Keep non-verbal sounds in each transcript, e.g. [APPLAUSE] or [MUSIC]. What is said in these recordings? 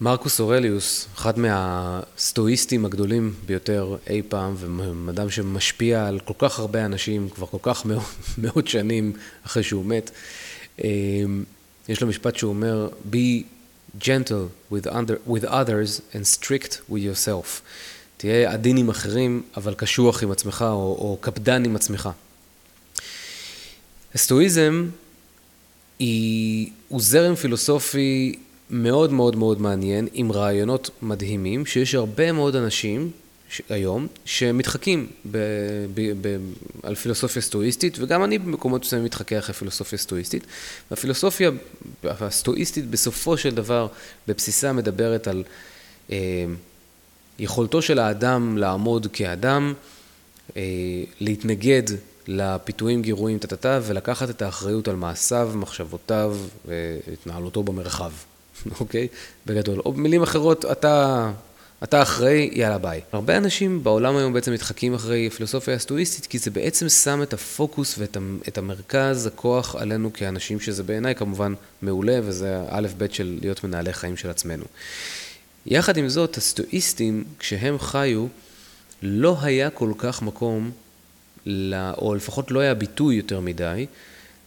מרקוס אורליוס, אחד מהסטואיסטים הגדולים ביותר אי פעם, ואדם שמשפיע על כל כך הרבה אנשים כבר כל כך מאות, [LAUGHS] מאות שנים אחרי שהוא מת, אמ, יש לו משפט שהוא אומר, be gentle with, under, with others and strict with yourself. תהיה עדין עם אחרים, אבל קשוח עם עצמך, או, או קפדן עם עצמך. הסטואיזם היא, הוא זרם פילוסופי מאוד מאוד מאוד מעניין, עם רעיונות מדהימים, שיש הרבה מאוד אנשים ש... היום שמתחקים ב... ב... ב... על פילוסופיה סטואיסטית, וגם אני במקומות מסוימים מתחכה אחרי פילוסופיה סטואיסטית. והפילוסופיה הסטואיסטית בסופו של דבר, בבסיסה מדברת על אה, יכולתו של האדם לעמוד כאדם, אה, להתנגד לפיתויים, גירויים, טה-טה-טה, ולקחת את האחריות על מעשיו, מחשבותיו והתנהלותו במרחב. [LAUGHS] אוקיי? בגדול. או במילים אחרות, אתה, אתה אחראי, יאללה ביי. הרבה אנשים בעולם היום בעצם מתחקים אחרי פילוסופיה הסטואיסטית, כי זה בעצם שם את הפוקוס ואת המרכז, הכוח עלינו כאנשים, שזה בעיניי כמובן מעולה, וזה האלף בית של להיות מנהלי חיים של עצמנו. יחד עם זאת, הסטואיסטים, כשהם חיו, לא היה כל כך מקום, או לפחות לא היה ביטוי יותר מדי,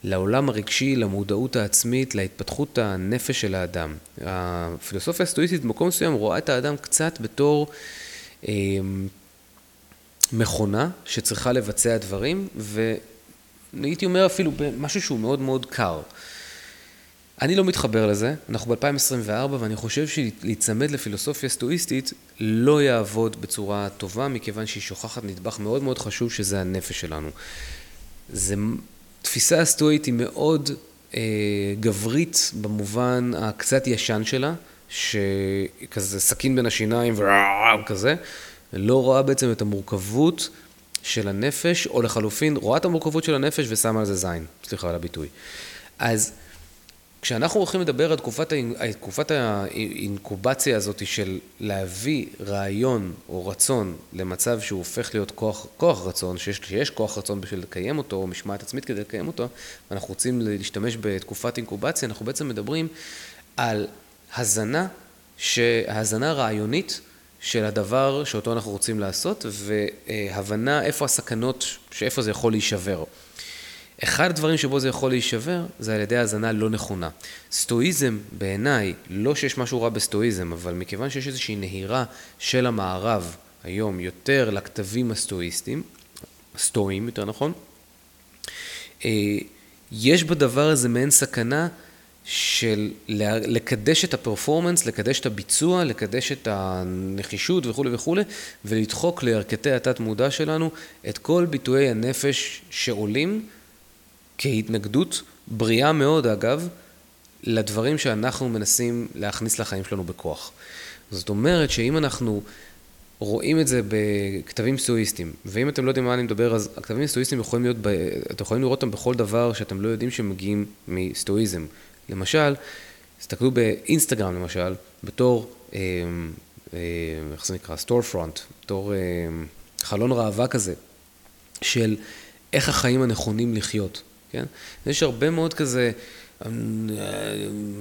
לעולם הרגשי, למודעות העצמית, להתפתחות הנפש של האדם. הפילוסופיה הסטואיסטית במקום מסוים רואה את האדם קצת בתור אה, מכונה שצריכה לבצע דברים, והייתי אומר אפילו משהו שהוא מאוד מאוד קר. אני לא מתחבר לזה, אנחנו ב-2024 ואני חושב שלהיצמד לפילוסופיה סטואיסטית לא יעבוד בצורה טובה מכיוון שהיא שוכחת נדבך מאוד מאוד חשוב שזה הנפש שלנו. זה התפיסה הסטואית היא מאוד אה, גברית במובן הקצת ישן שלה, שכזה סכין בין השיניים וכזה, לא רואה בעצם את המורכבות של הנפש, או לחלופין, רואה את המורכבות של הנפש ושמה על זה זין, סליחה על הביטוי. אז כשאנחנו הולכים לדבר על תקופת, תקופת האינקובציה הזאת של להביא רעיון או רצון למצב שהוא הופך להיות כוח, כוח רצון, שיש, שיש כוח רצון בשביל לקיים אותו, או משמעת עצמית כדי לקיים אותו, ואנחנו רוצים להשתמש בתקופת אינקובציה, אנחנו בעצם מדברים על הזנה, הזנה רעיונית של הדבר שאותו אנחנו רוצים לעשות, והבנה איפה הסכנות, שאיפה זה יכול להישבר. אחד הדברים שבו זה יכול להישבר, זה על ידי האזנה לא נכונה. סטואיזם, בעיניי, לא שיש משהו רע בסטואיזם, אבל מכיוון שיש איזושהי נהירה של המערב היום יותר לכתבים הסטואיסטיים, הסטואיים יותר נכון, אה, יש בדבר הזה מעין סכנה של לקדש את הפרפורמנס, לקדש את הביצוע, לקדש את הנחישות וכולי וכולי, ולדחוק לירכתי התת מודע שלנו את כל ביטויי הנפש שעולים כהתנגדות בריאה מאוד אגב, לדברים שאנחנו מנסים להכניס לחיים שלנו בכוח. זאת אומרת שאם אנחנו רואים את זה בכתבים סטואיסטיים, ואם אתם לא יודעים מה אני מדבר, אז הכתבים הסטואיסטיים יכולים להיות, ב... אתם יכולים לראות אותם בכל דבר שאתם לא יודעים שהם מגיעים מסטואיזם. למשל, תסתכלו באינסטגרם למשל, בתור, אה, אה, איך זה נקרא? סטור פרונט, בתור אה, חלון ראווה כזה, של איך החיים הנכונים לחיות. כן? יש הרבה מאוד כזה,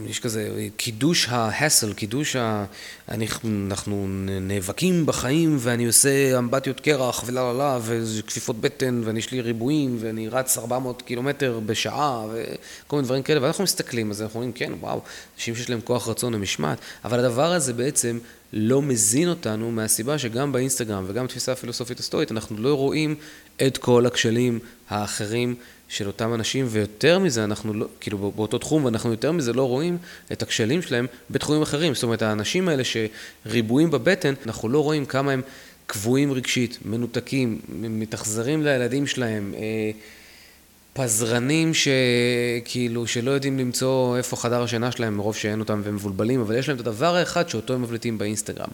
יש כזה קידוש ההסל, קידוש ה... אנחנו נאבקים בחיים ואני עושה אמבטיות קרח ולה לה לה וכפיפות בטן ואני יש לי ריבועים ואני רץ 400 קילומטר בשעה וכל מיני דברים כאלה ואנחנו מסתכלים אז אנחנו אומרים כן וואו, אנשים שיש להם כוח רצון ומשמעת אבל הדבר הזה בעצם לא מזין אותנו מהסיבה שגם באינסטגרם וגם בתפיסה הפילוסופית הסטורית אנחנו לא רואים את כל הכשלים האחרים של אותם אנשים, ויותר מזה, אנחנו לא, כאילו באותו תחום, ואנחנו יותר מזה לא רואים את הכשלים שלהם בתחומים אחרים. זאת אומרת, האנשים האלה שריבועים בבטן, אנחנו לא רואים כמה הם קבועים רגשית, מנותקים, מתאכזרים לילדים שלהם, אה, פזרנים שכאילו, שלא יודעים למצוא איפה חדר השינה שלהם מרוב שאין אותם והם מבולבלים, אבל יש להם את הדבר האחד שאותו הם מבליטים באינסטגרם.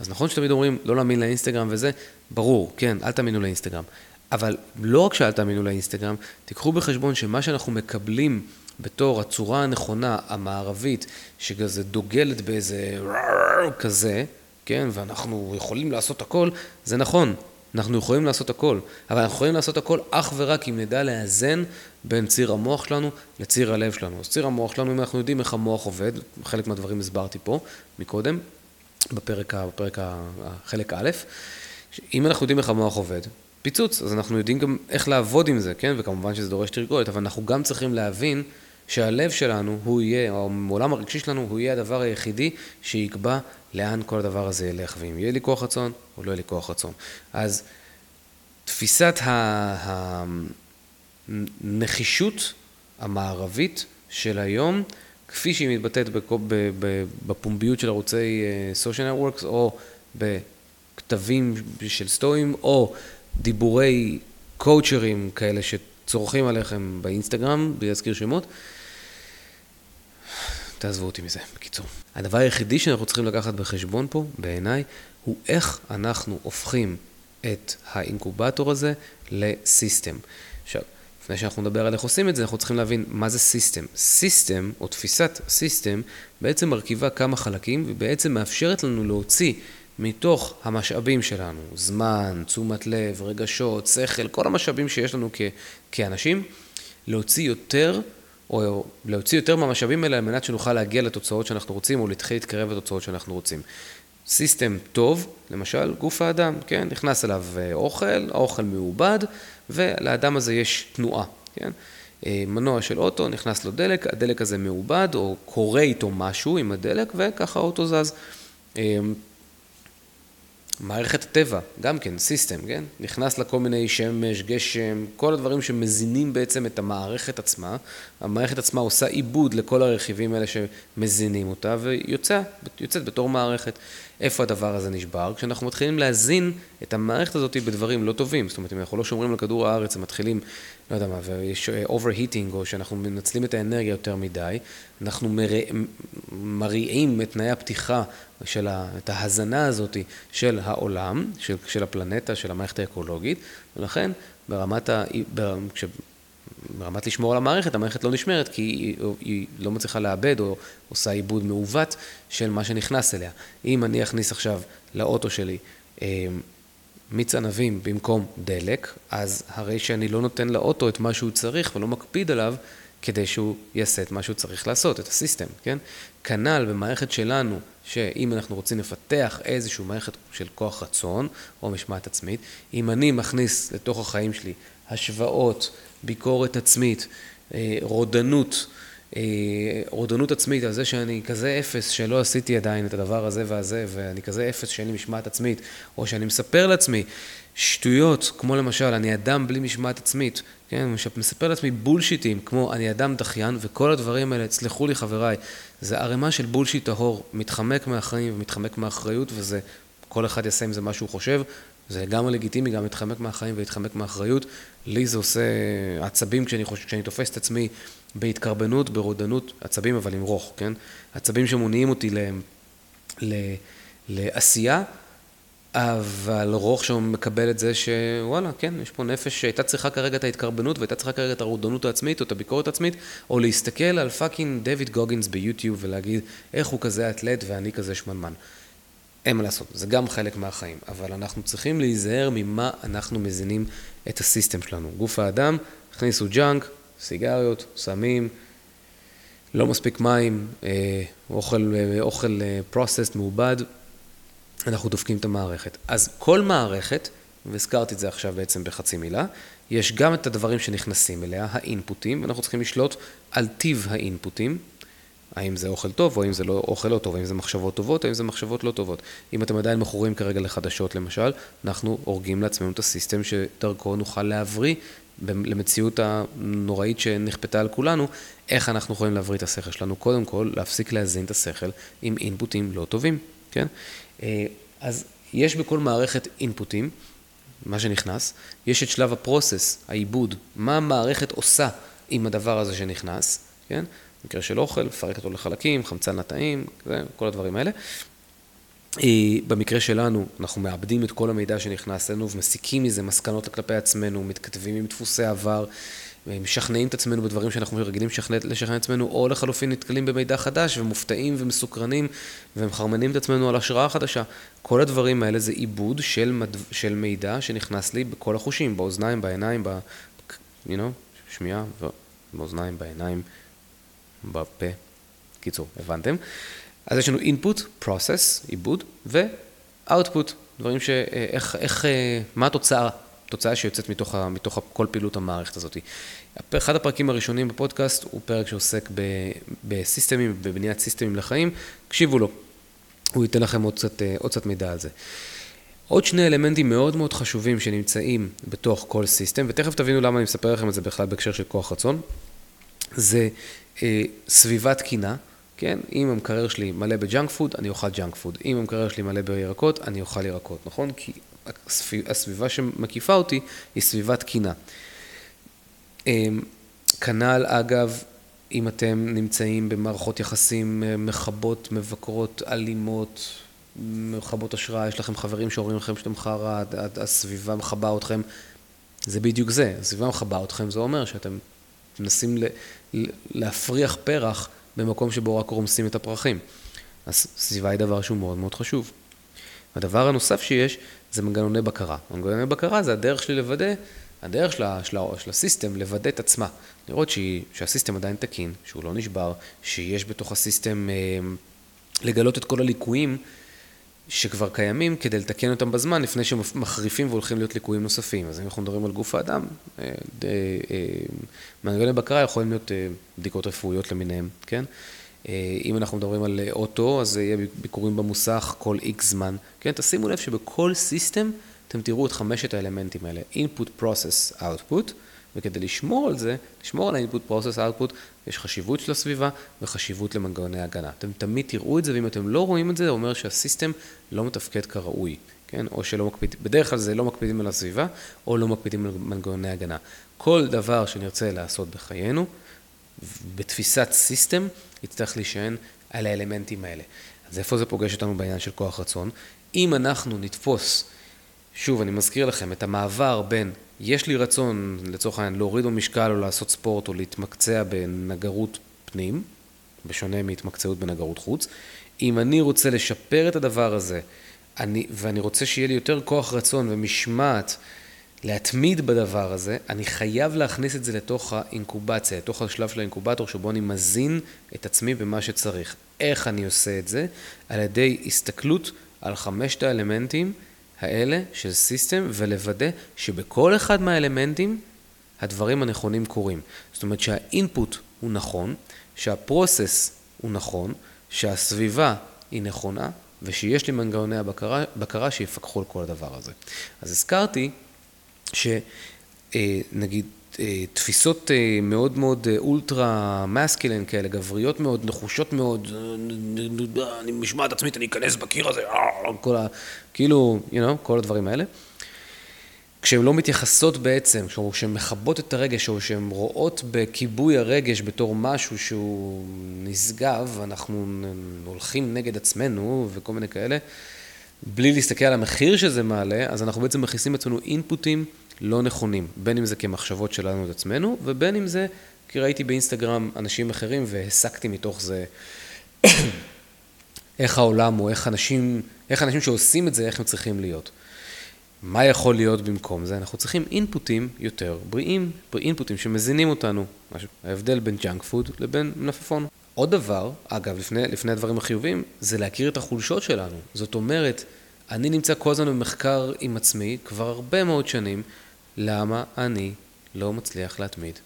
אז נכון שתמיד אומרים לא להאמין לאינסטגרם וזה, ברור, כן, אל תאמינו לאינסטגרם. אבל לא רק שאל תאמינו לאינסטגרם, תיקחו בחשבון שמה שאנחנו מקבלים בתור הצורה הנכונה, המערבית, שכזה דוגלת באיזה כזה, כן, ואנחנו יכולים לעשות הכל, זה נכון, אנחנו יכולים לעשות הכל, אבל אנחנו יכולים לעשות הכל אך ורק אם נדע לאזן בין ציר המוח שלנו לציר הלב שלנו. אז ציר המוח שלנו, אם אנחנו יודעים איך המוח עובד, חלק מהדברים הסברתי פה מקודם, בפרק, בפרק החלק א', אם אנחנו יודעים איך המוח עובד, פיצוץ, אז אנחנו יודעים גם איך לעבוד עם זה, כן? וכמובן שזה דורש תרגולת, אבל אנחנו גם צריכים להבין שהלב שלנו, הוא יהיה, או העולם הרגשי שלנו, הוא יהיה הדבר היחידי שיקבע לאן כל הדבר הזה ילך, ואם יהיה לי כוח רצון או לא יהיה לי כוח רצון. אז תפיסת הנחישות המערבית של היום, כפי שהיא מתבטאת בפומביות של ערוצי אה, social networks, או בכתבים של סטואים, או דיבורי קואוצ'רים כאלה שצורכים עליכם באינסטגרם, בלי להזכיר שמות, תעזבו אותי מזה, בקיצור. הדבר היחידי שאנחנו צריכים לקחת בחשבון פה, בעיניי, הוא איך אנחנו הופכים את האינקובטור הזה ל system. עכשיו, לפני שאנחנו נדבר על איך עושים את זה, אנחנו צריכים להבין מה זה system. system, או תפיסת system, בעצם מרכיבה כמה חלקים, ובעצם מאפשרת לנו להוציא מתוך המשאבים שלנו, זמן, תשומת לב, רגשות, שכל, כל המשאבים שיש לנו כ- כאנשים, להוציא יותר או להוציא יותר מהמשאבים האלה על מנת שנוכל להגיע לתוצאות שאנחנו רוצים, או להתחיל להתקרב לתוצאות שאנחנו רוצים. system טוב, למשל גוף האדם, כן? נכנס אליו אה, אוכל, האוכל מעובד, ולאדם הזה יש תנועה, כן? אה, מנוע של אוטו, נכנס לו דלק, הדלק הזה מעובד, או קורה איתו משהו עם הדלק, וככה האוטו זז. מערכת הטבע, גם כן, system, כן? נכנס לה כל מיני שמש, גשם, כל הדברים שמזינים בעצם את המערכת עצמה. המערכת עצמה עושה עיבוד לכל הרכיבים האלה שמזינים אותה, ויוצאת בתור מערכת. איפה הדבר הזה נשבר? כשאנחנו מתחילים להזין את המערכת הזאת בדברים לא טובים. זאת אומרת, אם אנחנו לא שומרים על כדור הארץ ומתחילים, לא יודע מה, ויש overheating, או שאנחנו מנצלים את האנרגיה יותר מדי, אנחנו מרעים את תנאי הפתיחה של ה, את ההזנה הזאת של העולם, של, של הפלנטה, של המערכת האקולוגית, ולכן ברמת, ה, כש, ברמת לשמור על המערכת, המערכת לא נשמרת כי היא, היא לא מצליחה לאבד או עושה עיבוד מעוות של מה שנכנס אליה. אם אני אכניס עכשיו לאוטו שלי אה, מיץ ענבים במקום דלק, אז הרי שאני לא נותן לאוטו את מה שהוא צריך ולא מקפיד עליו כדי שהוא יעשה את מה שהוא צריך לעשות, את הסיסטם, כן? כנ"ל במערכת שלנו, שאם אנחנו רוצים לפתח איזושהי מערכת של כוח רצון או משמעת עצמית, אם אני מכניס לתוך החיים שלי השוואות, ביקורת עצמית, אה, רודנות, אה, רודנות עצמית על זה שאני כזה אפס שלא עשיתי עדיין את הדבר הזה והזה, ואני כזה אפס שאין לי משמעת עצמית, או שאני מספר לעצמי שטויות, כמו למשל, אני אדם בלי משמעת עצמית, כן, מספר לעצמי בולשיטים, כמו אני אדם דחיין, וכל הדברים האלה, סלחו לי חבריי, זה ערימה של בולשיט טהור, מתחמק מהחיים ומתחמק מהאחריות, וזה, כל אחד יעשה עם זה מה שהוא חושב, זה גם לגיטימי, גם להתחמק מהחיים ולהתחמק מהאחריות. לי זה עושה עצבים כשאני, חושב, כשאני תופס את עצמי בהתקרבנות, ברודנות, עצבים אבל עם רוך, כן? עצבים שמוניעים אותי ל, ל, לעשייה, אבל רוך שם מקבל את זה שוואלה, כן, יש פה נפש שהייתה צריכה כרגע את ההתקרבנות והייתה צריכה כרגע את הרודנות העצמית או את הביקורת העצמית, או להסתכל על fucking דויד גוגינס ביוטיוב ולהגיד איך הוא כזה אתלט ואני כזה שמנמן. אין מה לעשות, זה גם חלק מהחיים, אבל אנחנו צריכים להיזהר ממה אנחנו מזינים את ה system שלנו. גוף האדם, הכניסו junk, סיגריות, סמים, לא מספיק מים, אה, אוכל, אה, אוכל אה, מעובד, אנחנו דופקים את המערכת. אז כל מערכת, והזכרתי את זה עכשיו בעצם בחצי מילה, יש גם את הדברים שנכנסים אליה, האינפוטים, ואנחנו צריכים לשלוט על טיב האינפוטים, האם זה אוכל טוב, או האם זה לא אוכל לא טוב, האם זה מחשבות טובות, או האם זה מחשבות לא טובות. אם אתם עדיין מכורים כרגע לחדשות למשל, אנחנו הורגים לעצמנו את הסיסטם שדרכו נוכל להבריא למציאות הנוראית שנכפתה על כולנו, איך אנחנו יכולים להבריא את השכל שלנו. קודם כל, להפסיק להזין את השכל עם אינפוטים לא טובים, כן? אה, אז יש בכל מערכת אינפוטים, מה שנכנס, יש את שלב הפרוסס, העיבוד, מה המערכת עושה עם הדבר הזה שנכנס, כן? במקרה של אוכל, לפרק אותו לחלקים, חמצן לתאים, כל הדברים האלה. אה, במקרה שלנו, אנחנו מאבדים את כל המידע שנכנס לנו ומסיקים מזה מסקנות כלפי עצמנו, מתכתבים עם דפוסי עבר, משכנעים את עצמנו בדברים שאנחנו רגילים לשכנע את עצמנו, או לחלופין נתקלים במידע חדש ומופתעים ומסוקרנים ומחרמנים את עצמנו על השראה חדשה. כל הדברים האלה זה עיבוד של, מד... של מידע שנכנס לי בכל החושים, באוזניים, בעיניים, ב... you know, שמיעה, באוזניים, בעיניים, בפה. קיצור, הבנתם? אז יש לנו input, process, עיבוד, ו-output, דברים ש... איך, איך, מה התוצאה תוצאה שיוצאת מתוך, ה, מתוך כל פעילות המערכת הזאת. אחד הפרקים הראשונים בפודקאסט הוא פרק שעוסק ב, בסיסטמים, בבניית סיסטמים לחיים, הקשיבו לו, הוא ייתן לכם עוד קצת, עוד קצת מידע על זה. עוד שני אלמנטים מאוד מאוד חשובים שנמצאים בתוך כל system, ותכף תבינו למה אני מספר לכם את זה בכלל בהקשר של כוח רצון, זה אה, סביבה תקינה, כן? אם המקרר שלי מלא ב junk food, אני אוכל junk food. אם המקרר שלי מלא בירקות, אני אוכל ירקות, נכון? כי הסביבה שמקיפה אותי היא סביבה תקינה. אמ, כנ"ל, אגב, אם אתם נמצאים במערכות יחסים אה, מכבות, מבקרות, אלימות, מכבות השראה, יש לכם חברים שאומרים לכם שאתם חרא, הסביבה מכבה אתכם, זה בדיוק זה, הסביבה מכבה אתכם, זה אומר שאתם מנסים להפריח פרח במקום שבו רק רומסים את הפרחים. אז סביבה היא דבר שהוא מאוד מאוד חשוב. הדבר הנוסף שיש זה מנגנוני בקרה. מנגנוני בקרה זה הדרך שלי לוודא, הדרך של, של, של ה system לוודא את עצמה. לראות שהיא, שה system עדיין תקין, שהוא לא נשבר, שיש בתוך ה system אה, לגלות את כל הליקויים שכבר קיימים כדי לתקן אותם בזמן לפני שמחריפים והולכים להיות ליקויים נוספים. אז אם אנחנו מדברים על גוף האדם, אה, אה, מנגנוני בקרה יכולים להיות אה, בדיקות רפואיות למיניהם, כן? אה, אם אנחנו מדברים על אוטו, אז זה יהיה ביקורים במוסך כל איקס זמן. כן, תשימו לב שבכל system אתם תראו את חמשת האלמנטים האלה, input, process, output, וכדי לשמור על זה, לשמור על ה-input, process, output, יש חשיבות של הסביבה וחשיבות למנגנוני הגנה. אתם תמיד תראו את זה, ואם אתם לא רואים את זה, זה אומר שהסיסטם לא מתפקד כראוי, כן? או שלא מקפידים, בדרך כלל זה לא מקפידים על הסביבה, או לא מקפידים על מנגנוני הגנה. כל דבר שנרצה לעשות בחיינו, בתפיסת סיסטם, יצטרך להישען על האלמנטים האלה. אז איפה זה פוגש אותנו בעניין של כוח רצון? אם אנחנו נתפוס, שוב, אני מזכיר לכם, את המעבר בין יש לי רצון, לצורך העניין, להוריד במשקל או לעשות ספורט או להתמקצע בנגרות פנים, בשונה מהתמקצעות בנגרות חוץ, אם אני רוצה לשפר את הדבר הזה, אני, ואני רוצה שיהיה לי יותר כוח רצון ומשמעת להתמיד בדבר הזה, אני חייב להכניס את זה לתוך האינקובציה, לתוך השלב של האינקובטור, שבו אני מזין את עצמי במה שצריך. איך אני עושה את זה? על ידי הסתכלות על חמשת האלמנטים האלה של סיסטם, ולוודא שבכל אחד מהאלמנטים הדברים הנכונים קורים. זאת אומרת שהאינפוט הוא נכון, שהפרוסס הוא נכון, שהסביבה היא נכונה, ושיש לי מנגנוני הבקרה שיפקחו על כל הדבר הזה. אז הזכרתי שנגיד אה, תפיסות אה, מאוד מאוד אה, אולטרה מסקילן כאלה, גבריות מאוד, נחושות מאוד, אני משמעת עצמית, אני אכנס בקיר הזה, כל ה... כאילו, you know, כל הדברים האלה. כשהן לא מתייחסות בעצם, כשהן מכבות את הרגש, או שהן רואות בכיבוי הרגש בתור משהו שהוא נשגב, אנחנו הולכים נגד עצמנו וכל מיני כאלה, בלי להסתכל על המחיר שזה מעלה, אז אנחנו בעצם מכניסים עצמנו אינפוטים לא נכונים, בין אם זה כמחשבות שלנו את עצמנו, ובין אם זה כי ראיתי באינסטגרם אנשים אחרים והסקתי מתוך זה איך העולם הוא, איך אנשים, איך אנשים שעושים את זה, איך הם צריכים להיות. מה יכול להיות במקום זה? אנחנו צריכים אינפוטים יותר בריאים, אינפוטים שמזינים אותנו. ההבדל בין junk food לבין מלפפון. עוד דבר, אגב, לפני, לפני הדברים החיוביים, זה להכיר את החולשות שלנו. זאת אומרת, אני נמצא כל הזמן במחקר עם עצמי כבר הרבה מאוד שנים, למה אני לא מצליח להתמיד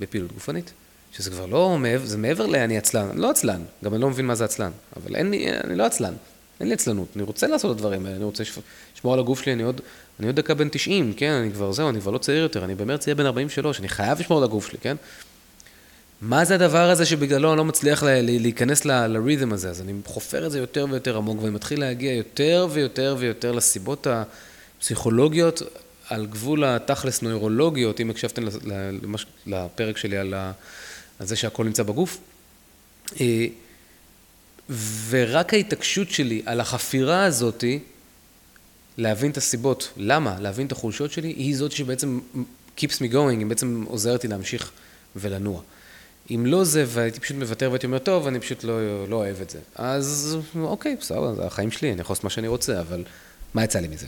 בפעילות גופנית. שזה כבר לא, זה מעבר לאני עצלן, אני לא עצלן, גם אני לא מבין מה זה עצלן, אבל אין לי, אני לא עצלן, אין לי עצלנות, אני רוצה לעשות את הדברים האלה, אני רוצה לשמור על הגוף שלי, אני עוד, אני עוד דקה בן 90, כן, אני כבר, זהו, אני כבר לא צעיר יותר, אני במרץ אהיה בן 43, אני חייב לשמור על הגוף שלי, כן? מה זה הדבר הזה שבגללו אני לא מצליח להיכנס לרית'ם הזה? אז אני חופר את זה יותר ויותר עמוק, ואני מתחיל להגיע יותר ויותר ויותר לסיבות הפסיכולוגיות על גבול התכלס נוירולוגיות, אם הקשבתם לפרק שלי על זה שהכל נמצא בגוף. אה, ורק ההתעקשות שלי על החפירה הזאתי, להבין את הסיבות, למה, להבין את החולשות שלי, היא זאת שבעצם keeps me going, היא בעצם עוזרת לי להמשיך ולנוע. אם לא זה, והייתי פשוט מוותר והייתי אומר, טוב, אני פשוט לא, לא אוהב את זה. אז אוקיי, בסדר, זה החיים שלי, אני יכול לעשות מה שאני רוצה, אבל מה יצא לי מזה?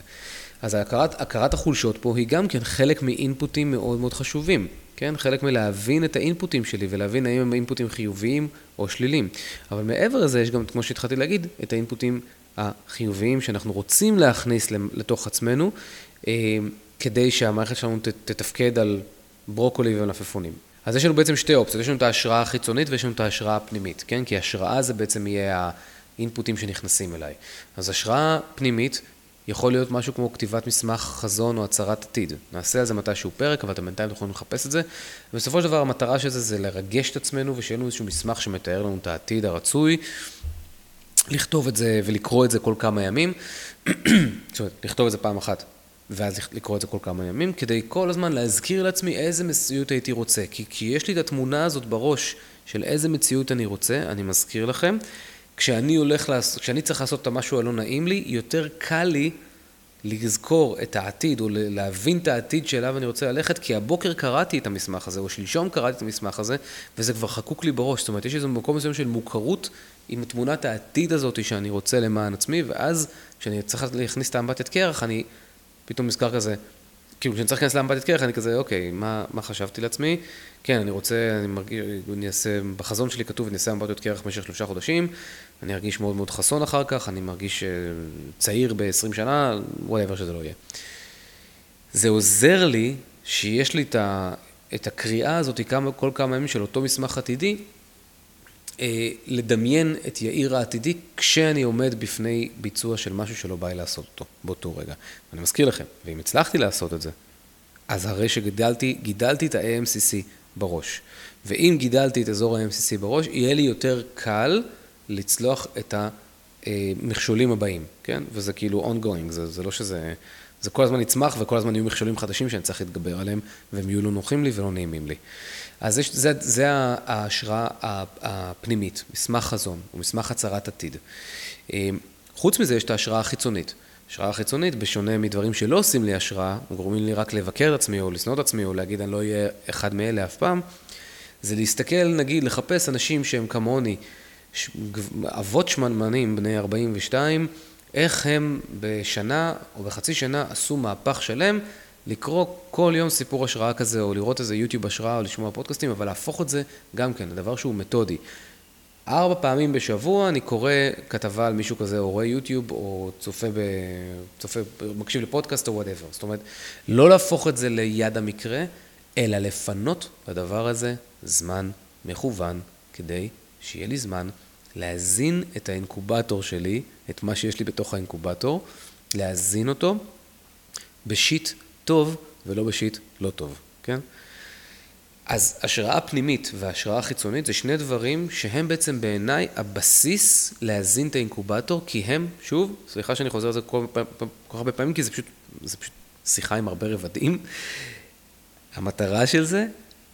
אז הכרת, הכרת החולשות פה היא גם כן חלק מאינפוטים מאוד מאוד חשובים, כן? חלק מלהבין את האינפוטים שלי ולהבין האם הם אינפוטים חיוביים או שליליים. אבל מעבר לזה, יש גם, כמו שהתחלתי להגיד, את האינפוטים החיוביים שאנחנו רוצים להכניס לתוך עצמנו, אה, כדי שהמערכת שלנו תתפקד על ברוקולי ומלפפונים. אז יש לנו בעצם שתי אופציות, יש לנו את ההשראה החיצונית ויש לנו את ההשראה הפנימית, כן? כי השראה זה בעצם יהיה האינפוטים שנכנסים אליי. אז השראה פנימית יכול להיות משהו כמו כתיבת מסמך חזון או הצהרת עתיד. נעשה על זה מתישהו פרק, אבל אתם בינתיים יכולים לחפש את זה. ובסופו של דבר המטרה של זה זה לרגש את עצמנו ושיהיה לנו איזשהו מסמך שמתאר לנו את העתיד הרצוי. לכתוב את זה ולקרוא את זה כל כמה ימים. [CLEARS THROAT] זאת אומרת, לכתוב את זה פעם אחת ואז לקרוא את זה כל כמה ימים, כדי כל הזמן להזכיר לעצמי איזה מציאות הייתי רוצה. כי, כי יש לי את התמונה הזאת בראש של איזה מציאות אני רוצה, אני מזכיר לכם. כשאני הולך לעשות, כשאני צריך לעשות את המשהו הלא נעים לי, יותר קל לי לזכור את העתיד, או להבין את העתיד שאליו אני רוצה ללכת, כי הבוקר קראתי את המסמך הזה, או שלשום קראתי את המסמך הזה, וזה כבר חקוק לי בראש. זאת אומרת, יש איזה מקום מסוים של מוכרות עם תמונת העתיד הזאת שאני רוצה למען עצמי, ואז כשאני צריך להכניס את האמבטיית קרח, אני פתאום נזכר כזה, כאילו כשאני צריך להיכנס לאמבטיית קרח, אני כזה, אוקיי, מה, מה חשבתי לעצמי? כן, אני רוצה, אני מרגיש, אני אעשה, בחזון שלי כתוב, אני אעשה אמבטיות קרח במשך שלושה חודשים, אני ארגיש מאוד מאוד חסון אחר כך, אני מרגיש אה, צעיר ב-20 שנה, וואטאבר שזה לא יהיה. זה עוזר לי שיש לי את, ה, את הקריאה הזאת כל כמה ימים של אותו מסמך עתידי, לדמיין את יאיר העתידי כשאני עומד בפני ביצוע של משהו שלא בא לי לעשות אותו באותו רגע. ואני מזכיר לכם, ואם הצלחתי לעשות את זה, אז הרי שגידלתי גידלתי את ה-AMCC בראש. ואם גידלתי את אזור ה-MCC בראש, יהיה לי יותר קל לצלוח את המכשולים הבאים, כן? וזה כאילו ongoing, זה, זה לא שזה... זה כל הזמן יצמח וכל הזמן יהיו מכשולים חדשים שאני צריך להתגבר עליהם, והם יהיו לא נוחים לי ולא נעימים לי. אז יש, זה, זה ההשראה הפנימית, מסמך חזון, הוא מסמך הצהרת עתיד. אה, חוץ מזה יש את ההשראה החיצונית. השראה חיצונית, בשונה מדברים שלא עושים לי השראה, גורמים לי רק לבקר את עצמי או לשנוא את עצמי או להגיד אני לא אהיה אחד מאלה אף פעם, זה להסתכל, נגיד, לחפש אנשים שהם כמוני, אבות שמנמנים, בני 42, איך הם בשנה או בחצי שנה עשו מהפך שלם, לקרוא כל יום סיפור השראה כזה, או לראות איזה יוטיוב השראה, או לשמוע פודקאסטים, אבל להפוך את זה גם כן לדבר שהוא מתודי. ארבע פעמים בשבוע אני קורא כתבה על מישהו כזה, או רואה יוטיוב, או צופה, ב... צופה, מקשיב לפודקאסט או whatever. זאת אומרת, לא להפוך את זה ליד המקרה, אלא לפנות לדבר הזה זמן מכוון, כדי שיהיה לי זמן להזין את האינקובטור שלי, את מה שיש לי בתוך האינקובטור, להזין אותו ב shit טוב ולא ב shit לא טוב, כן? אז השראה פנימית והשראה חיצונית זה שני דברים שהם בעצם בעיניי הבסיס להזין את האינקובטור, כי הם, שוב, סליחה שאני חוזר על זה כל כך הרבה פעמים, כי זה פשוט, זה פשוט שיחה עם הרבה רבדים. המטרה של זה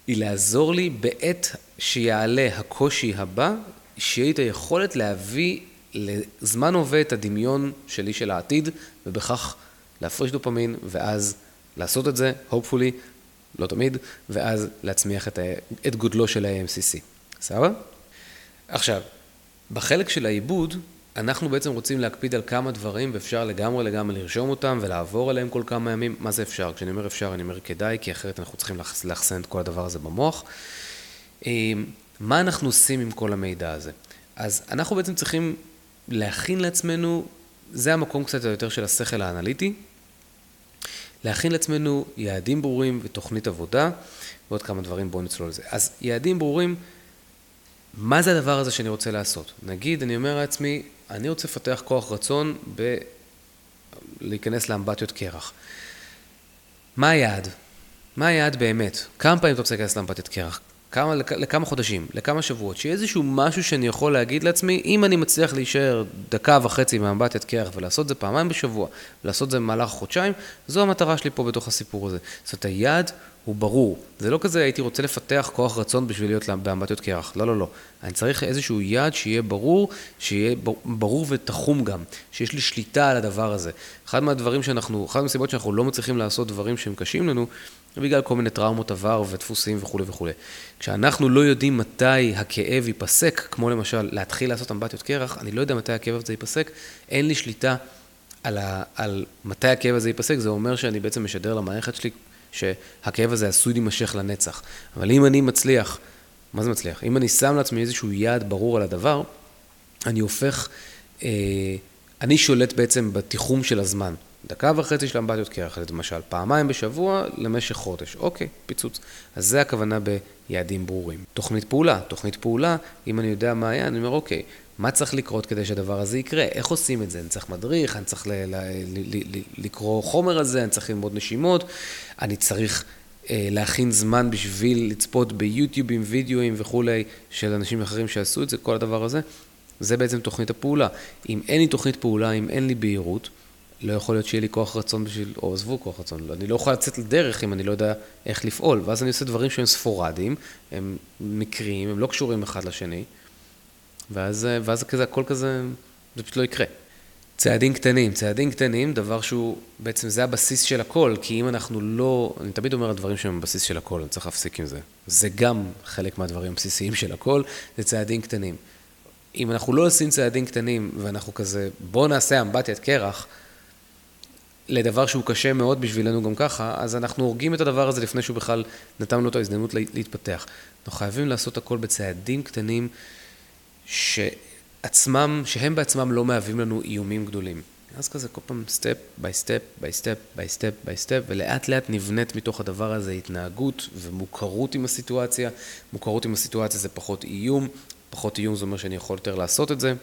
היא לעזור לי בעת שיעלה הקושי הבא, שיהיה לי את היכולת להביא לזמן הווה את הדמיון שלי של העתיד, ובכך להפריש דופמין, ואז לעשות את זה, hopefully, לא תמיד, ואז להצמיח את, ה... את גודלו של ה-AMCC. סבבה? עכשיו, בחלק של העיבוד, אנחנו בעצם רוצים להקפיד על כמה דברים, ואפשר לגמרי לגמרי לרשום אותם ולעבור עליהם כל כמה ימים. מה זה אפשר? כשאני אומר אפשר, אני אומר כדאי, כי אחרת אנחנו צריכים לאחסן את כל הדבר הזה במוח. אמ, מה אנחנו עושים עם כל המידע הזה? אז אנחנו בעצם צריכים להכין לעצמנו, זה המקום קצת יותר של השכל האנליטי, להכין לעצמנו יעדים ברורים ותוכנית עבודה, ועוד כמה דברים, בואו נצלול לזה. אז יעדים ברורים, מה זה הדבר הזה שאני רוצה לעשות? נגיד, אני אומר לעצמי, אני רוצה לפתח כוח רצון ב... להיכנס לאמבטיות קרח. מה היעד? מה היעד באמת? כמה פעמים אתה רוצה להיכנס לאמבטיות קרח? כמה, לכ, לכמה חודשים, לכמה שבועות, שיהיה איזשהו משהו שאני יכול להגיד לעצמי, אם אני מצליח להישאר דקה וחצי מאמבטיית קרח ולעשות את זה פעמיים בשבוע, ולעשות את זה במהלך חודשיים, זו המטרה שלי פה בתוך הסיפור הזה. זאת אומרת, היעד הוא ברור. זה לא כזה הייתי רוצה לפתח כוח רצון בשביל להיות באמבטיות קרח, לא, לא, לא. אני צריך איזשהו יעד שיהיה ברור, שיהיה ברור ותחום גם, שיש לי שליטה על הדבר הזה. אחד מהדברים שאנחנו, אחת מהסיבות שאנחנו לא מצליחים לעשות דברים שהם קשים לנו, בגלל כל מיני טראומות עבר ודפוסים וכולי וכולי. כשאנחנו לא יודעים מתי הכאב ייפסק, כמו למשל להתחיל לעשות אמבטיות קרח, אני לא יודע מתי הכאב הזה ייפסק, אין לי שליטה על, ה, על מתי הכאב הזה ייפסק, זה אומר שאני בעצם משדר למערכת שלי שהכאב הזה עשוי להימשך לנצח. אבל אם אני מצליח, מה זה מצליח? אם אני שם לעצמי איזשהו יעד ברור על הדבר, אני הופך, אה, אני שולט בעצם בתיחום של הזמן. דקה וחצי של אמבטיות קרח, למשל, פעמיים בשבוע למשך חודש. אוקיי, פיצוץ. אז זה הכוונה ביעדים ברורים. תוכנית פעולה, תוכנית פעולה, אם אני יודע מה היה, אני אומר, אוקיי, מה צריך לקרות כדי שהדבר הזה יקרה? איך עושים את זה? אני צריך מדריך, אני צריך לקרוא חומר על זה, אני צריך ללמוד נשימות, אני צריך אה, להכין זמן בשביל לצפות ביוטיובים, וידאוים וכולי של אנשים אחרים שעשו את זה, כל הדבר הזה. זה בעצם תוכנית הפעולה. אם אין לי תוכנית פעולה, אם אין לי בהירות, לא יכול להיות שיהיה לי כוח רצון בשביל, או עזבו כוח רצון, אני לא יכול לצאת לדרך אם אני לא יודע איך לפעול, ואז אני עושה דברים שהם ספורדיים, הם מקריים, הם לא קשורים אחד לשני, ואז, ואז כזה, הכל כזה, זה פשוט לא יקרה. צעדים קטנים, צעדים קטנים, דבר שהוא, בעצם זה הבסיס של הכל, כי אם אנחנו לא, אני תמיד אומר על דברים שהם הבסיס של הכל, אני צריך להפסיק עם זה. זה גם חלק מהדברים הבסיסיים של הכל, זה צעדים קטנים. אם אנחנו לא עושים צעדים קטנים, ואנחנו כזה, בואו נעשה אמבטיית קרח, לדבר שהוא קשה מאוד בשבילנו גם ככה, אז אנחנו הורגים את הדבר הזה לפני שהוא בכלל נתן לו את ההזדמנות להתפתח. אנחנו חייבים לעשות הכל בצעדים קטנים שעצמם, שהם בעצמם לא מהווים לנו איומים גדולים. אז כזה כל פעם step by step by step by step by step, ולאט לאט נבנית מתוך הדבר הזה התנהגות ומוכרות עם הסיטואציה. מוכרות עם הסיטואציה זה פחות איום, פחות איום זה אומר שאני יכול יותר לעשות את זה.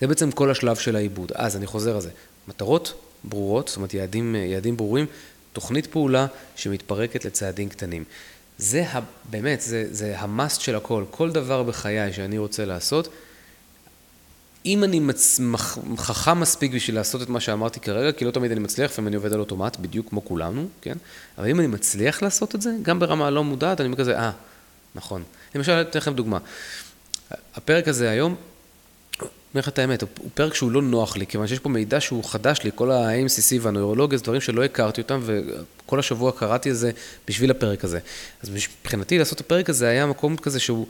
זה בעצם כל השלב של העיבוד. אז אני חוזר על זה. מטרות, ברורות, זאת אומרת יעדים, יעדים ברורים, תוכנית פעולה שמתפרקת לצעדים קטנים. זה באמת, זה, זה המאסט של הכל. כל דבר בחיי שאני רוצה לעשות, אם אני מצ... חכם מספיק בשביל לעשות את מה שאמרתי כרגע, כי לא תמיד אני מצליח, לפעמים אני עובד על אוטומט, בדיוק כמו כולנו, כן? אבל אם אני מצליח לעשות את זה, גם ברמה לא מודעת, אני אומר כזה, אה, נכון. למשל, אתן לכם דוגמה. הפרק הזה היום, אומר לך את האמת, הוא פרק שהוא לא נוח לי, כיוון שיש פה מידע שהוא חדש לי, כל ה-AMCC והנוירולוגיה, זה דברים שלא הכרתי אותם, וכל השבוע קראתי את זה בשביל הפרק הזה. אז מבחינתי לעשות את הפרק הזה היה מקום כזה שהוא,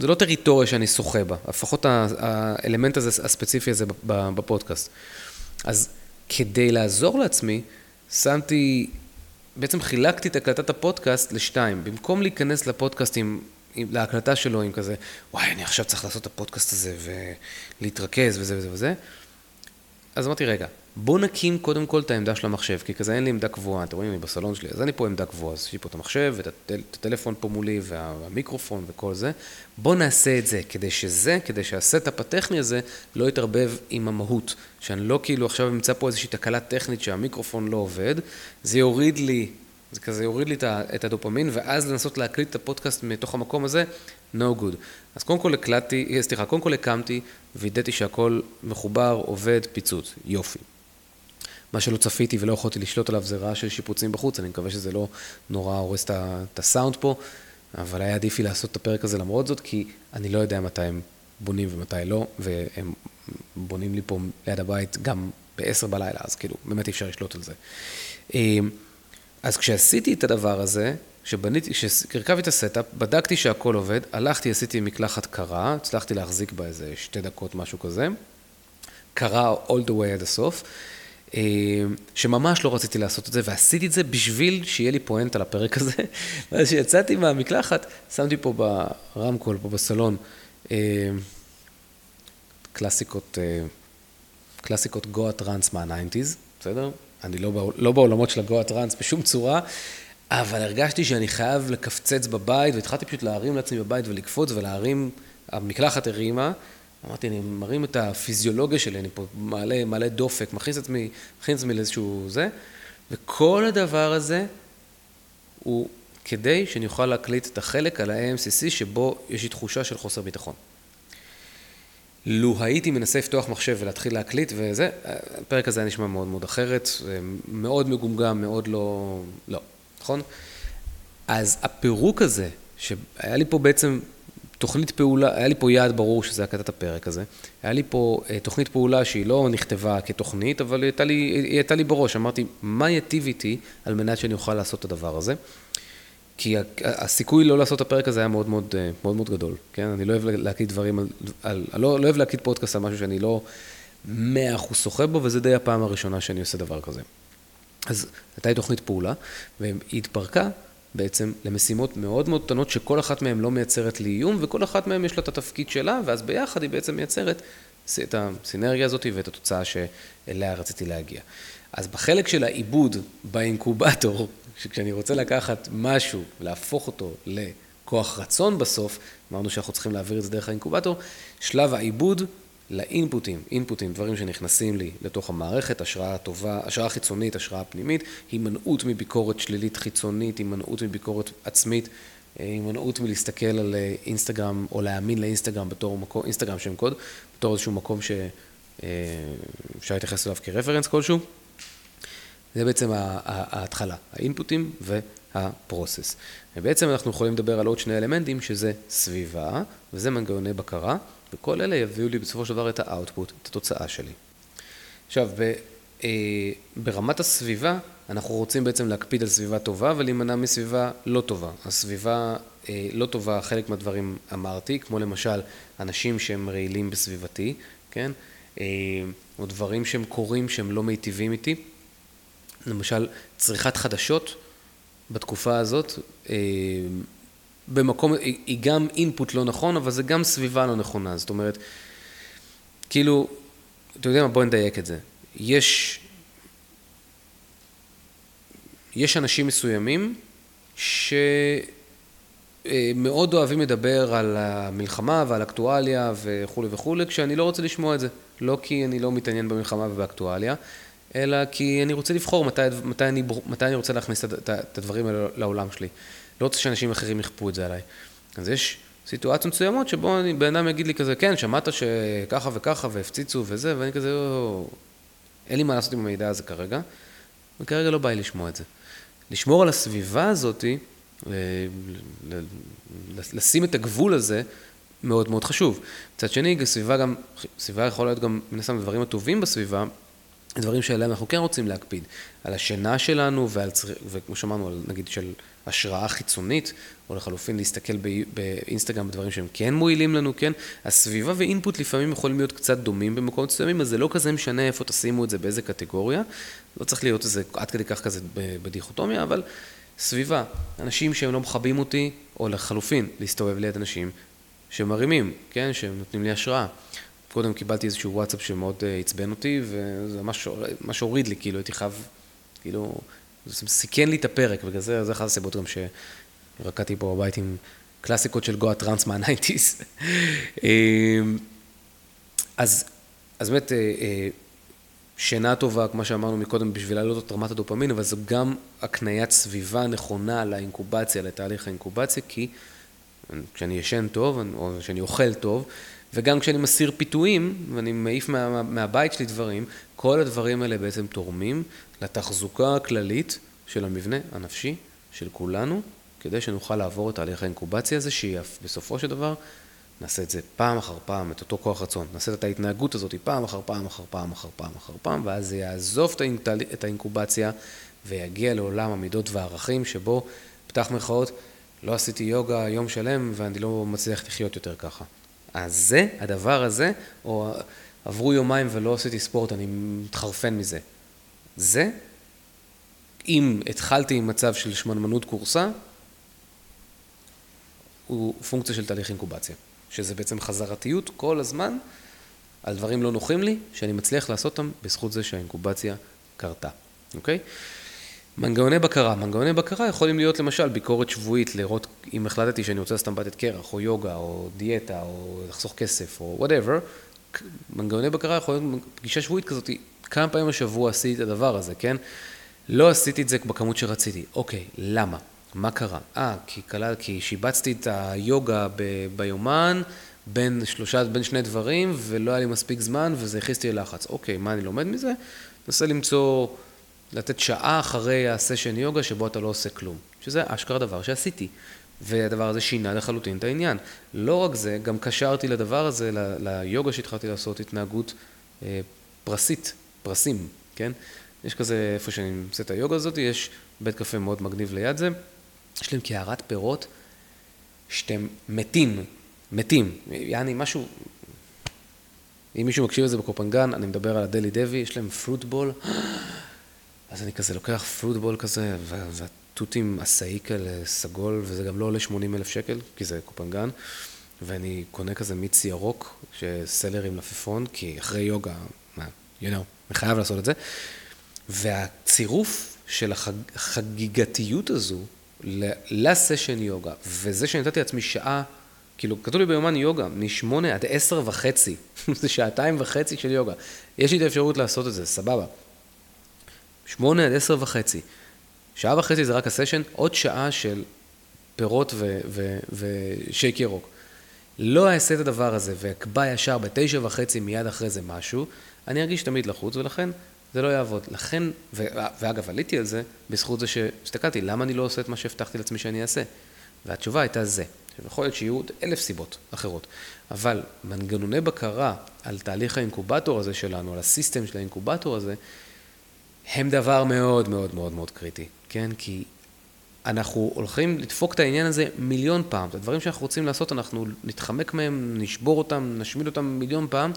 זה לא טריטוריה שאני שוחה בה, לפחות האלמנט הזה, הספציפי הזה בפודקאסט. אז כדי לעזור לעצמי, שמתי, בעצם חילקתי את הקלטת הפודקאסט לשתיים. במקום להיכנס לפודקאסט עם להקלטה שלו עם כזה, וואי, אני עכשיו צריך לעשות את הפודקאסט הזה ולהתרכז וזה וזה וזה. אז אמרתי, רגע, בוא נקים קודם כל את העמדה של המחשב, כי כזה אין לי עמדה קבועה, אתם רואים, אני בסלון שלי, אז אני פה עמדה קבועה, אז יש לי פה את המחשב, ואת הטל, הטלפון פה מולי, והמיקרופון וכל זה. בוא נעשה את זה, כדי שזה, כדי שה setup הטכני הזה לא יתערבב עם המהות. שאני לא כאילו עכשיו אמצא פה איזושהי תקלה טכנית שהמיקרופון לא עובד, זה יוריד לי זה כזה יוריד לי את הדופמין, ואז לנסות להקליט את הפודקאסט מתוך המקום הזה, no good. אז קודם כל הקלטתי, אה, סליחה, קודם כל הקמתי, וידאתי שהכל מחובר, עובד, פיצוץ, יופי. מה שלא צפיתי ולא יכולתי לשלוט עליו זה רעש של שיפוצים בחוץ, אני מקווה שזה לא נורא הורס את הסאונד פה, אבל היה עדיף לי לעשות את הפרק הזה למרות זאת, כי אני לא יודע מתי הם בונים ומתי לא, והם בונים לי פה ליד הבית גם ב-10 בלילה, אז כאילו, באמת אי אפשר לשלוט על זה. אז כשעשיתי את הדבר הזה, שבניתי, כשהרכבתי את ה setup, בדקתי שהכל עובד, הלכתי, עשיתי מקלחת קרה, הצלחתי להחזיק בה איזה שתי דקות, משהו כזה, קרה all the way עד הסוף, אה, שממש לא רציתי לעשות את זה, ועשיתי את זה בשביל שיהיה לי point על הפרק הזה. [LAUGHS] ואז כשיצאתי מהמקלחת, שמתי פה ברמקול, פה בסלון, אה, קלאסיקות, אה, קלאסיקות גואה טראנס מה nineties, בסדר? אני לא, לא בעולמות של הגואה טראנס בשום צורה, אבל הרגשתי שאני חייב לקפצץ בבית, והתחלתי פשוט להרים לעצמי בבית ולקפוץ ולהרים, המקלחת הרימה. אמרתי, אני מרים את הפיזיולוגיה שלי, אני פה מעלה, מעלה דופק, מכניס את עצמי, מכניס את עצמי לאיזשהו זה, וכל הדבר הזה הוא כדי שאני אוכל להקליט את החלק על ה-AMCC שבו יש לי תחושה של חוסר ביטחון. לו הייתי מנסה לפתוח מחשב ולהתחיל להקליט וזה, הפרק הזה היה נשמע מאוד מאוד אחרת, מאוד מגומגם, מאוד לא... לא. נכון? אז הפירוק הזה, שהיה לי פה בעצם תוכנית פעולה, היה לי פה יעד ברור שזה הקלטת הפרק הזה. היה לי פה אה, תוכנית פעולה שהיא לא נכתבה כתוכנית, אבל היא הייתה לי, היא הייתה לי בראש. אמרתי, מה יטיב איתי על מנת שאני אוכל לעשות את הדבר הזה? כי הסיכוי לא לעשות את הפרק הזה היה מאוד מאוד, אה, מאוד, מאוד גדול, כן? אני לא אוהב להקליט דברים על... על לא, לא אוהב להקליט פודקאסט על משהו שאני לא מאה אחוז שוחה בו, וזה די הפעם הראשונה שאני עושה דבר כזה. אז הייתה לי תוכנית פעולה, והיא התפרקה בעצם למשימות מאוד מאוד קטנות, שכל אחת מהן לא מייצרת לי איום, וכל אחת מהן יש לה את התפקיד שלה, ואז ביחד היא בעצם מייצרת את הסינרגיה הזאת ואת התוצאה שאליה רציתי להגיע. אז בחלק של העיבוד באינקובטור, שכשאני רוצה לקחת משהו, להפוך אותו לכוח רצון בסוף, אמרנו שאנחנו צריכים להעביר את זה דרך האינקובטור, שלב העיבוד לאינפוטים, אינפוטים, דברים שנכנסים לי לתוך המערכת, השראה טובה, השראה חיצונית, השראה פנימית, הימנעות מביקורת שלילית חיצונית, הימנעות מביקורת עצמית, הימנעות מלהסתכל על אינסטגרם או להאמין לאינסטגרם בתור מקום, אינסטגרם שם קוד, בתור איזשהו מקום שאפשר אה, להתייחס אליו כרפרנס כלשהו. זה בעצם ההתחלה, האינפוטים והפרוסס. ובעצם אנחנו יכולים לדבר על עוד שני אלמנטים, שזה סביבה, וזה מנגנוני בקרה. וכל אלה יביאו לי בסופו של דבר את האאוטפוט, את התוצאה שלי. עכשיו, ב, אה, ברמת הסביבה, אנחנו רוצים בעצם להקפיד על סביבה טובה ולהימנע מסביבה לא טובה. הסביבה אה, לא טובה, חלק מהדברים אמרתי, כמו למשל אנשים שהם רעילים בסביבתי, כן? אה, או דברים שהם קורים שהם לא מיטיבים איתי. למשל, צריכת חדשות בתקופה הזאת, אה, במקום, היא גם אינפוט לא נכון, אבל זה גם סביבה לא נכונה. זאת אומרת, כאילו, אתה יודע מה, בוא נדייק את זה. יש, יש אנשים מסוימים שמאוד אוהבים לדבר על המלחמה ועל אקטואליה וכולי וכולי, כשאני לא רוצה לשמוע את זה. לא כי אני לא מתעניין במלחמה ובאקטואליה, אלא כי אני רוצה לבחור מתי, מתי, אני, מתי אני רוצה להכניס את הדברים האלה לעולם שלי. לא רוצה שאנשים אחרים יכפו את זה עליי. אז יש סיטואציות מסוימות שבו בן אדם יגיד לי כזה, כן, שמעת שככה וככה והפציצו וזה, ואני כזה. אין לי מה לעשות עם המידע הזה כרגע, וכרגע לא בא לי לשמוע את זה. לשמור על הסביבה הזאתי, לשים את הגבול הזה, מאוד מאוד חשוב. מצד שני, סביבה גם, סביבה יכולה להיות גם, מן הסתם, דברים הטובים בסביבה, דברים שעליהם אנחנו כן רוצים להקפיד. על השינה שלנו, ועל, וכמו שאמרנו, נגיד של השראה חיצונית, או לחלופין להסתכל באינסטגרם בדברים שהם כן מועילים לנו, כן? הסביבה ואינפוט לפעמים יכולים להיות קצת דומים במקומות מסוימים, אז זה לא כזה משנה איפה תשימו את זה, באיזה קטגוריה. לא צריך להיות איזה עד כדי כך כזה בדיכוטומיה, אבל סביבה, אנשים שהם לא מכבים אותי, או לחלופין, להסתובב ליד אנשים שמרימים, כן? שהם נותנים לי השראה. קודם קיבלתי איזשהו וואטסאפ שמאוד אה, עצבן אותי, וזה ממש הוריד לי, כאילו הייתי חייב, כאילו, זה סיכן לי את הפרק, בגלל זה, זה אחת הסיבות גם שרקדתי פה בבית עם קלאסיקות של גואה טראנס מה nineties. [LAUGHS] אמ, אז, אז באמת, אה, אה, שינה טובה, כמו שאמרנו מקודם, בשביל להעלות את רמת הדופמין, אבל זו גם הקניית סביבה נכונה לאינקובציה, לתהליך האינקובציה, כי כשאני ישן טוב, או כשאני אוכל טוב, וגם כשאני מסיר פיתויים, ואני מעיף מה, מהבית שלי דברים, כל הדברים האלה בעצם תורמים לתחזוקה הכללית של המבנה הנפשי של כולנו, כדי שנוכל לעבור את תהליך האינקובציה הזה, שבסופו של דבר נעשה את זה פעם אחר פעם, את אותו כוח רצון, נעשה את ההתנהגות הזאת פעם אחר פעם אחר פעם אחר פעם אחר פעם, ואז זה יעזוב את האינקובציה ויגיע לעולם המידות והערכים שבו, פתח מירכאות, לא עשיתי יוגה יום שלם ואני לא מצליח לחיות יותר ככה. אז זה, הדבר הזה, או עברו יומיים ולא עשיתי ספורט, אני מתחרפן מזה. זה, אם התחלתי עם מצב של שמנמנות קורסה, הוא פונקציה של תהליך אינקובציה, שזה בעצם חזרתיות כל הזמן על דברים לא נוחים לי, שאני מצליח לעשות אותם בזכות זה שהאינקובציה קרתה, אוקיי? מנגנוני בקרה, מנגנוני בקרה יכולים להיות למשל ביקורת שבועית, לראות אם החלטתי שאני רוצה לעשות אמבטת קרח, או יוגה, או דיאטה, או לחסוך כסף, או whatever, מנגנוני בקרה יכולים להיות פגישה שבועית כזאת, כמה פעמים בשבוע עשיתי את הדבר הזה, כן? לא עשיתי את זה בכמות שרציתי, אוקיי, למה? מה קרה? אה, כי, כי שיבצתי את היוגה ב, ביומן בין שלושה, בין שני דברים, ולא היה לי מספיק זמן, וזה הכניס אותי ללחץ. אוקיי, מה אני לומד מזה? ננסה למצוא... לתת שעה אחרי הסשן יוגה שבו אתה לא עושה כלום, שזה אשכרה דבר שעשיתי. והדבר הזה שינה לחלוטין את העניין. לא רק זה, גם קשרתי לדבר הזה, ליוגה שהתחלתי לעשות התנהגות אה, פרסית, פרסים, כן? יש כזה, איפה שאני עושה את היוגה הזאת, יש בית קפה מאוד מגניב ליד זה, יש להם קערת פירות שאתם מתים, מתים, יעני משהו, אם מישהו מקשיב לזה בקופנגן, אני מדבר על הדלי דבי, יש להם פרוטבול, [GASPS] אז אני כזה לוקח פרוטבול כזה, והתותים עשאי כאלה סגול, וזה גם לא עולה 80 אלף שקל, כי זה קופנגן, ואני קונה כזה מיץ ירוק, שסלר עם לפפון, כי אחרי יוגה, מה, you know, אני חייב לעשות את זה. והצירוף של החגיגתיות הזו לסשן יוגה, וזה שנתתי לעצמי שעה, כאילו, כתוב לי ביומן יוגה, מ-8 עד 10 וחצי, [LAUGHS] זה שעתיים וחצי של יוגה. יש לי את האפשרות לעשות את זה, סבבה. 8 עד 10 וחצי. שעה וחצי זה רק הסשן, עוד שעה של פירות ושייק ירוק. לא אעשה את הדבר הזה ואקבע ישר בתשע וחצי מיד אחרי זה משהו, אני ארגיש תמיד לחוץ, ולכן זה לא יעבוד. לכן, ו, ואגב, עליתי על זה בזכות זה שהסתכלתי, למה אני לא עושה את מה שהבטחתי לעצמי שאני אעשה? והתשובה הייתה זה. יכול להיות שיהיו עוד אלף סיבות אחרות, אבל מנגנוני בקרה על תהליך האינקובטור הזה שלנו, על הסיסטם של האינקובטור הזה, הם דבר מאוד מאוד מאוד מאוד קריטי, כן? כי אנחנו הולכים לדפוק את העניין הזה מיליון פעם. את הדברים שאנחנו רוצים לעשות, אנחנו נתחמק מהם, נשבור אותם, נשמיד אותם מיליון פעם.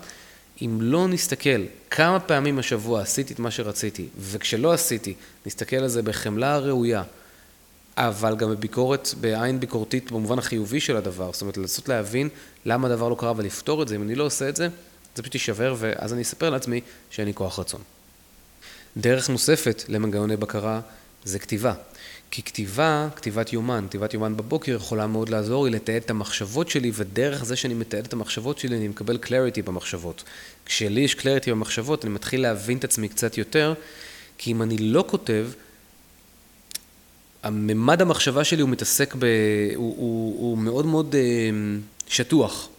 אם לא נסתכל כמה פעמים השבוע עשיתי את מה שרציתי, וכשלא עשיתי, נסתכל על זה בחמלה הראויה, אבל גם בביקורת, בעין ביקורתית במובן החיובי של הדבר, זאת אומרת, לנסות להבין למה הדבר לא קרה ולפתור את זה, אם אני לא עושה את זה, זה פשוט יישבר, ואז אני אספר לעצמי שאין לי כוח רצון. דרך נוספת למנגנוני בקרה זה כתיבה. כי כתיבה, כתיבת יומן, כתיבת יומן בבוקר יכולה מאוד לעזור לי לתעד את המחשבות שלי, ודרך זה שאני מתעד את המחשבות שלי אני מקבל clarity במחשבות. כשלי יש clarity במחשבות, אני מתחיל להבין את עצמי קצת יותר, כי אם אני לא כותב, הממד המחשבה שלי הוא מתעסק ב... הוא, הוא, הוא מאוד מאוד uh, שטוח.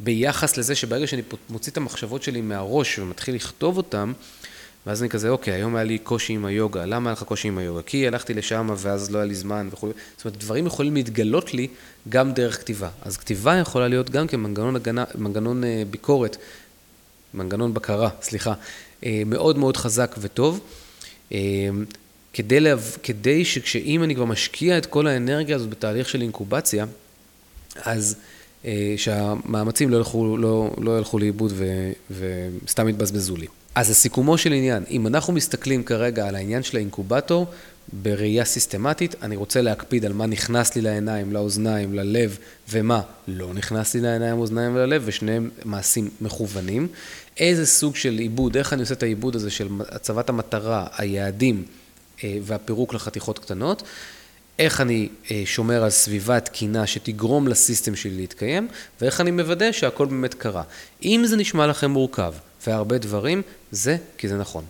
ביחס לזה שברגע שאני מוציא את המחשבות שלי מהראש ומתחיל לכתוב אותן, ואז אני כזה, אוקיי, היום היה לי קושי עם היוגה, למה היה לך קושי עם היוגה? כי הלכתי לשם ואז לא היה לי זמן וכו'. זאת אומרת, דברים יכולים להתגלות לי גם דרך כתיבה. אז כתיבה יכולה להיות גם כמנגנון הגנה, מנגנון אה, ביקורת, מנגנון בקרה, סליחה, אה, מאוד מאוד חזק וטוב. אה, כדי, לה, כדי שכשאם אני כבר משקיע את כל האנרגיה הזאת בתהליך של אינקובציה, אז שהמאמצים לא ילכו, לא, לא ילכו לאיבוד וסתם יתבזבזו לי. אז לסיכומו של עניין, אם אנחנו מסתכלים כרגע על העניין של האינקובטור, בראייה סיסטמטית, אני רוצה להקפיד על מה נכנס לי לעיניים, לאוזניים, ללב, ומה לא נכנס לי לעיניים, אוזניים וללב, ושניהם מעשים מכוונים. איזה סוג של עיבוד, איך אני עושה את העיבוד הזה של הצבת המטרה, היעדים אה, והפירוק לחתיכות קטנות. איך אני אה, שומר על סביבה תקינה שתגרום לסיסטם שלי להתקיים, ואיך אני מוודא שהכל באמת קרה. אם זה נשמע לכם מורכב, והרבה דברים, זה כי זה נכון.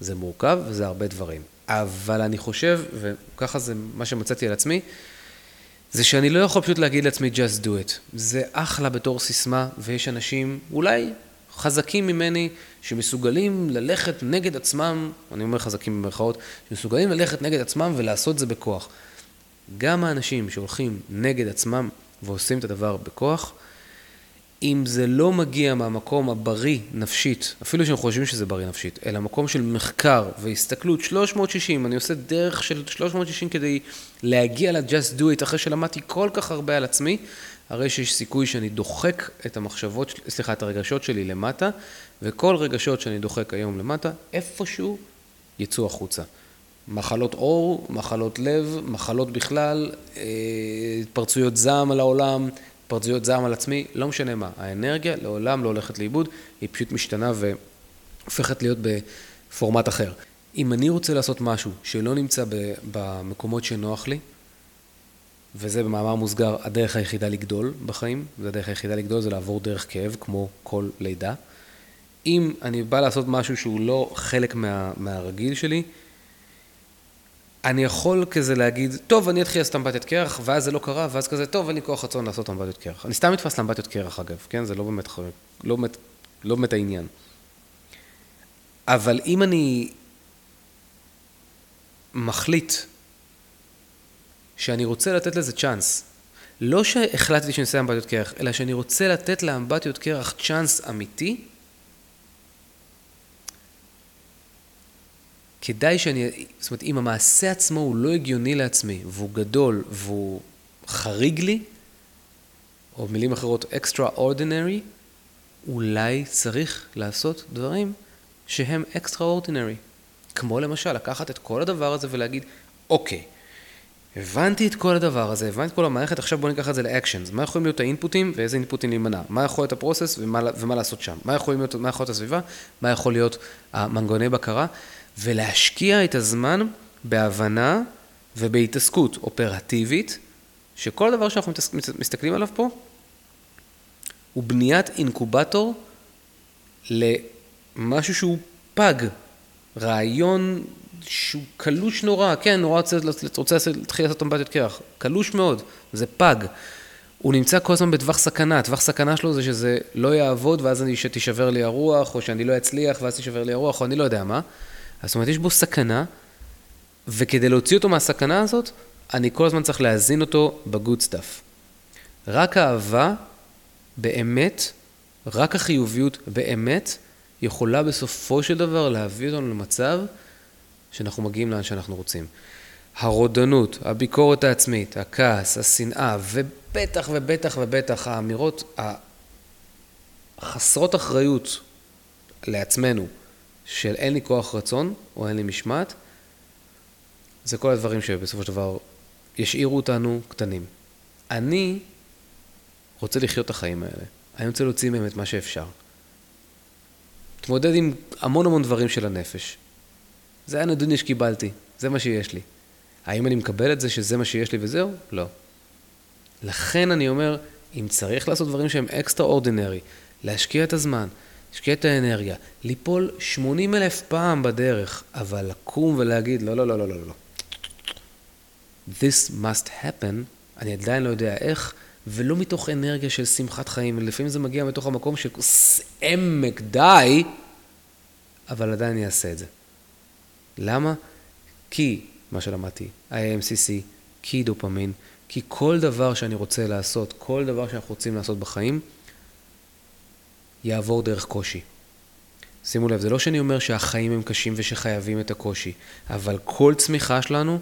זה מורכב וזה הרבה דברים. אבל אני חושב, וככה זה מה שמצאתי על עצמי, זה שאני לא יכול פשוט להגיד לעצמי just do it. זה אחלה בתור סיסמה, ויש אנשים, אולי חזקים ממני, שמסוגלים ללכת נגד עצמם, אני אומר חזקים במרכאות, שמסוגלים ללכת נגד עצמם ולעשות זה בכוח. גם האנשים שהולכים נגד עצמם ועושים את הדבר בכוח, אם זה לא מגיע מהמקום הבריא נפשית, אפילו שהם חושבים שזה בריא נפשית, אלא מקום של מחקר והסתכלות 360, אני עושה דרך של 360 כדי להגיע ל-just do it אחרי שלמדתי כל כך הרבה על עצמי, הרי שיש סיכוי שאני דוחק את המחשבות, סליחה, את הרגשות שלי למטה, וכל רגשות שאני דוחק היום למטה, איפשהו יצאו החוצה. מחלות עור, מחלות לב, מחלות בכלל, אה, התפרצויות זעם על העולם, התפרצויות זעם על עצמי, לא משנה מה. האנרגיה לעולם לא הולכת לאיבוד, היא פשוט משתנה והופכת להיות בפורמט אחר. אם אני רוצה לעשות משהו שלא נמצא במקומות שנוח לי, וזה במאמר מוסגר הדרך היחידה לגדול בחיים, והדרך היחידה לגדול זה לעבור דרך כאב, כמו כל לידה. אם אני בא לעשות משהו שהוא לא חלק מה, מהרגיל שלי, אני יכול כזה להגיד, טוב, אני אתחיל לעשות אמבטיית קרח, ואז זה לא קרה, ואז כזה, טוב, אין לי כוח רצון לעשות אמבטיות קרח. אני סתם נתפס לאמבטיות קרח, אגב, כן? זה לא באמת, לא באמת, לא באמת העניין. אבל אם אני מחליט שאני רוצה לתת לזה צ'אנס, לא שהחלטתי שאני עושה אמבטיות קרח, אלא שאני רוצה לתת לאמבטיות קרח צ'אנס אמיתי, כדאי שאני, זאת אומרת, אם המעשה עצמו הוא לא הגיוני לעצמי, והוא גדול, והוא חריג לי, או במילים אחרות, extraordinary, אולי צריך לעשות דברים שהם extraordinary. כמו למשל, לקחת את כל הדבר הזה ולהגיד, אוקיי, הבנתי את כל הדבר הזה, הבנתי את כל המערכת, עכשיו בואו ניקח את זה לאקשנס. מה יכולים להיות האינפוטים ואיזה אינפוטים להימנע? מה יכול להיות הפרוסס ומה, ומה לעשות שם? מה יכול להיות, מה יכול להיות הסביבה? מה יכול להיות המנגוני בקרה? ולהשקיע את הזמן בהבנה ובהתעסקות אופרטיבית, שכל דבר שאנחנו מסתכלים עליו פה, הוא בניית אינקובטור למשהו שהוא פג, רעיון שהוא קלוש נורא, כן, נורא רוצה, רוצה להתחיל לעשות אמבטיות קרח, קלוש מאוד, זה פג. הוא נמצא כל הזמן בטווח סכנה, טווח סכנה שלו זה שזה לא יעבוד ואז אני, שתישבר לי הרוח, או שאני לא אצליח ואז תישבר לי הרוח, או אני לא יודע מה. זאת אומרת, יש בו סכנה, וכדי להוציא אותו מהסכנה הזאת, אני כל הזמן צריך להזין אותו ב good stuff. רק אהבה, באמת, רק החיוביות באמת, יכולה בסופו של דבר להביא אותנו למצב שאנחנו מגיעים לאן שאנחנו רוצים. הרודנות, הביקורת העצמית, הכעס, השנאה, ובטח ובטח ובטח האמירות החסרות אחריות לעצמנו, של אין לי כוח רצון או אין לי משמעת, זה כל הדברים שבסופו של דבר ישאירו אותנו קטנים. אני רוצה לחיות את החיים האלה. אני רוצה להוציא מהם את מה שאפשר. להתמודד עם המון המון דברים של הנפש. זה הנדוני שקיבלתי, זה מה שיש לי. האם אני מקבל את זה שזה מה שיש לי וזהו? לא. לכן אני אומר, אם צריך לעשות דברים שהם אקסטרה אורדינרי, להשקיע את הזמן, להשקיע את האנרגיה, ליפול 80 אלף פעם בדרך, אבל לקום ולהגיד, לא, לא, לא, לא, לא, לא. This must happen, אני עדיין לא יודע איך, ולא מתוך אנרגיה של שמחת חיים, לפעמים זה מגיע מתוך המקום של עמק די, אבל עדיין אני אעשה את זה. למה? כי, מה שלמדתי, IMCC, כי דופמין, כי כל דבר שאני רוצה לעשות, כל דבר שאנחנו רוצים לעשות בחיים, יעבור דרך קושי. שימו לב, זה לא שאני אומר שהחיים הם קשים ושחייבים את הקושי, אבל כל צמיחה שלנו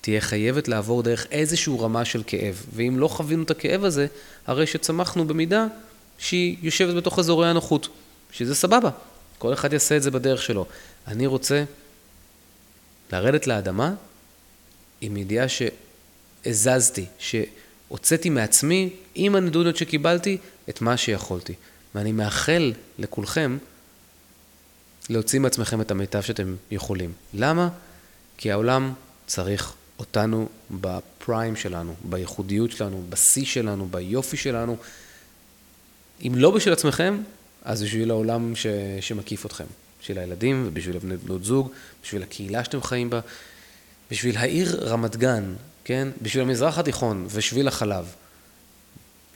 תהיה חייבת לעבור דרך איזושהי רמה של כאב. ואם לא חווינו את הכאב הזה, הרי שצמחנו במידה שהיא יושבת בתוך אזורי הנוחות, שזה סבבה. כל אחד יעשה את זה בדרך שלו. אני רוצה לרדת לאדמה עם ידיעה שהזזתי, שהוצאתי מעצמי, עם הנדודות שקיבלתי, את מה שיכולתי. ואני מאחל לכולכם להוציא מעצמכם את המיטב שאתם יכולים. למה? כי העולם צריך אותנו בפריים שלנו, בייחודיות שלנו, בשיא שלנו, ביופי שלנו. אם לא בשביל עצמכם, אז בשביל העולם ש... שמקיף אתכם. בשביל הילדים ובשביל בני בנות זוג, בשביל הקהילה שאתם חיים בה, בשביל העיר רמת גן, כן? בשביל המזרח התיכון ושביל החלב.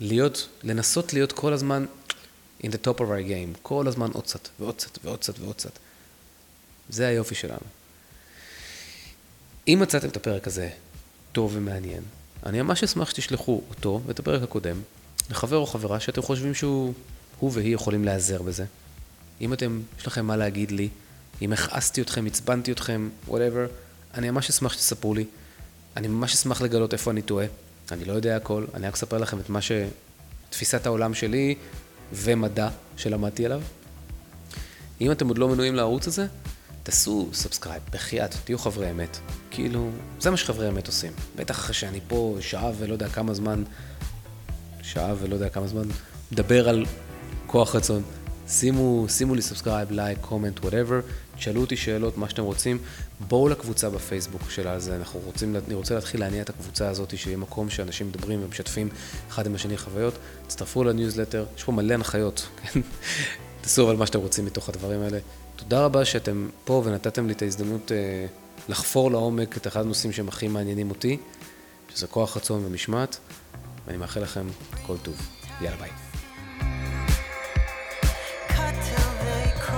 להיות, לנסות להיות כל הזמן in the top of our game, כל הזמן עוד קצת ועוד קצת ועוד קצת ועוד קצת. זה היופי שלנו. אם מצאתם את הפרק הזה טוב ומעניין, אני ממש אשמח שתשלחו אותו ואת הפרק הקודם לחבר או חברה שאתם חושבים שהוא הוא והיא יכולים להיעזר בזה. אם אתם, יש לכם מה להגיד לי, אם הכעסתי אתכם, עצבנתי אתכם, whatever, אני ממש אשמח שתספרו לי. אני ממש אשמח לגלות איפה אני טועה. אני לא יודע הכל, אני רק אספר לכם את מה ש... תפיסת העולם שלי ומדע שלמדתי עליו. אם אתם עוד לא מנויים לערוץ הזה, תעשו subscribe, בחייאת, תהיו חברי אמת. כאילו, זה מה שחברי אמת עושים. בטח אחרי שאני פה שעה ולא יודע כמה זמן, שעה ולא יודע כמה זמן, מדבר על כוח רצון. שימו, שימו לי subscribe, לייק, comment, whatever, שאלו אותי שאלות, מה שאתם רוצים, בואו לקבוצה בפייסבוק של על זה. אנחנו רוצים, אני רוצה להתחיל להניע את הקבוצה הזאת, שיהיה מקום שאנשים מדברים ומשתפים אחד עם השני חוויות. תצטרפו לניוזלטר, יש פה מלא הנחיות, [LAUGHS] כן? תעשו אבל מה שאתם רוצים מתוך הדברים האלה. תודה רבה שאתם פה ונתתם לי את ההזדמנות אה, לחפור לעומק את אחד הנושאים שהם הכי מעניינים אותי, שזה כוח רצון ומשמעת, ואני מאחל לכם כל טוב. יאללה ביי. cut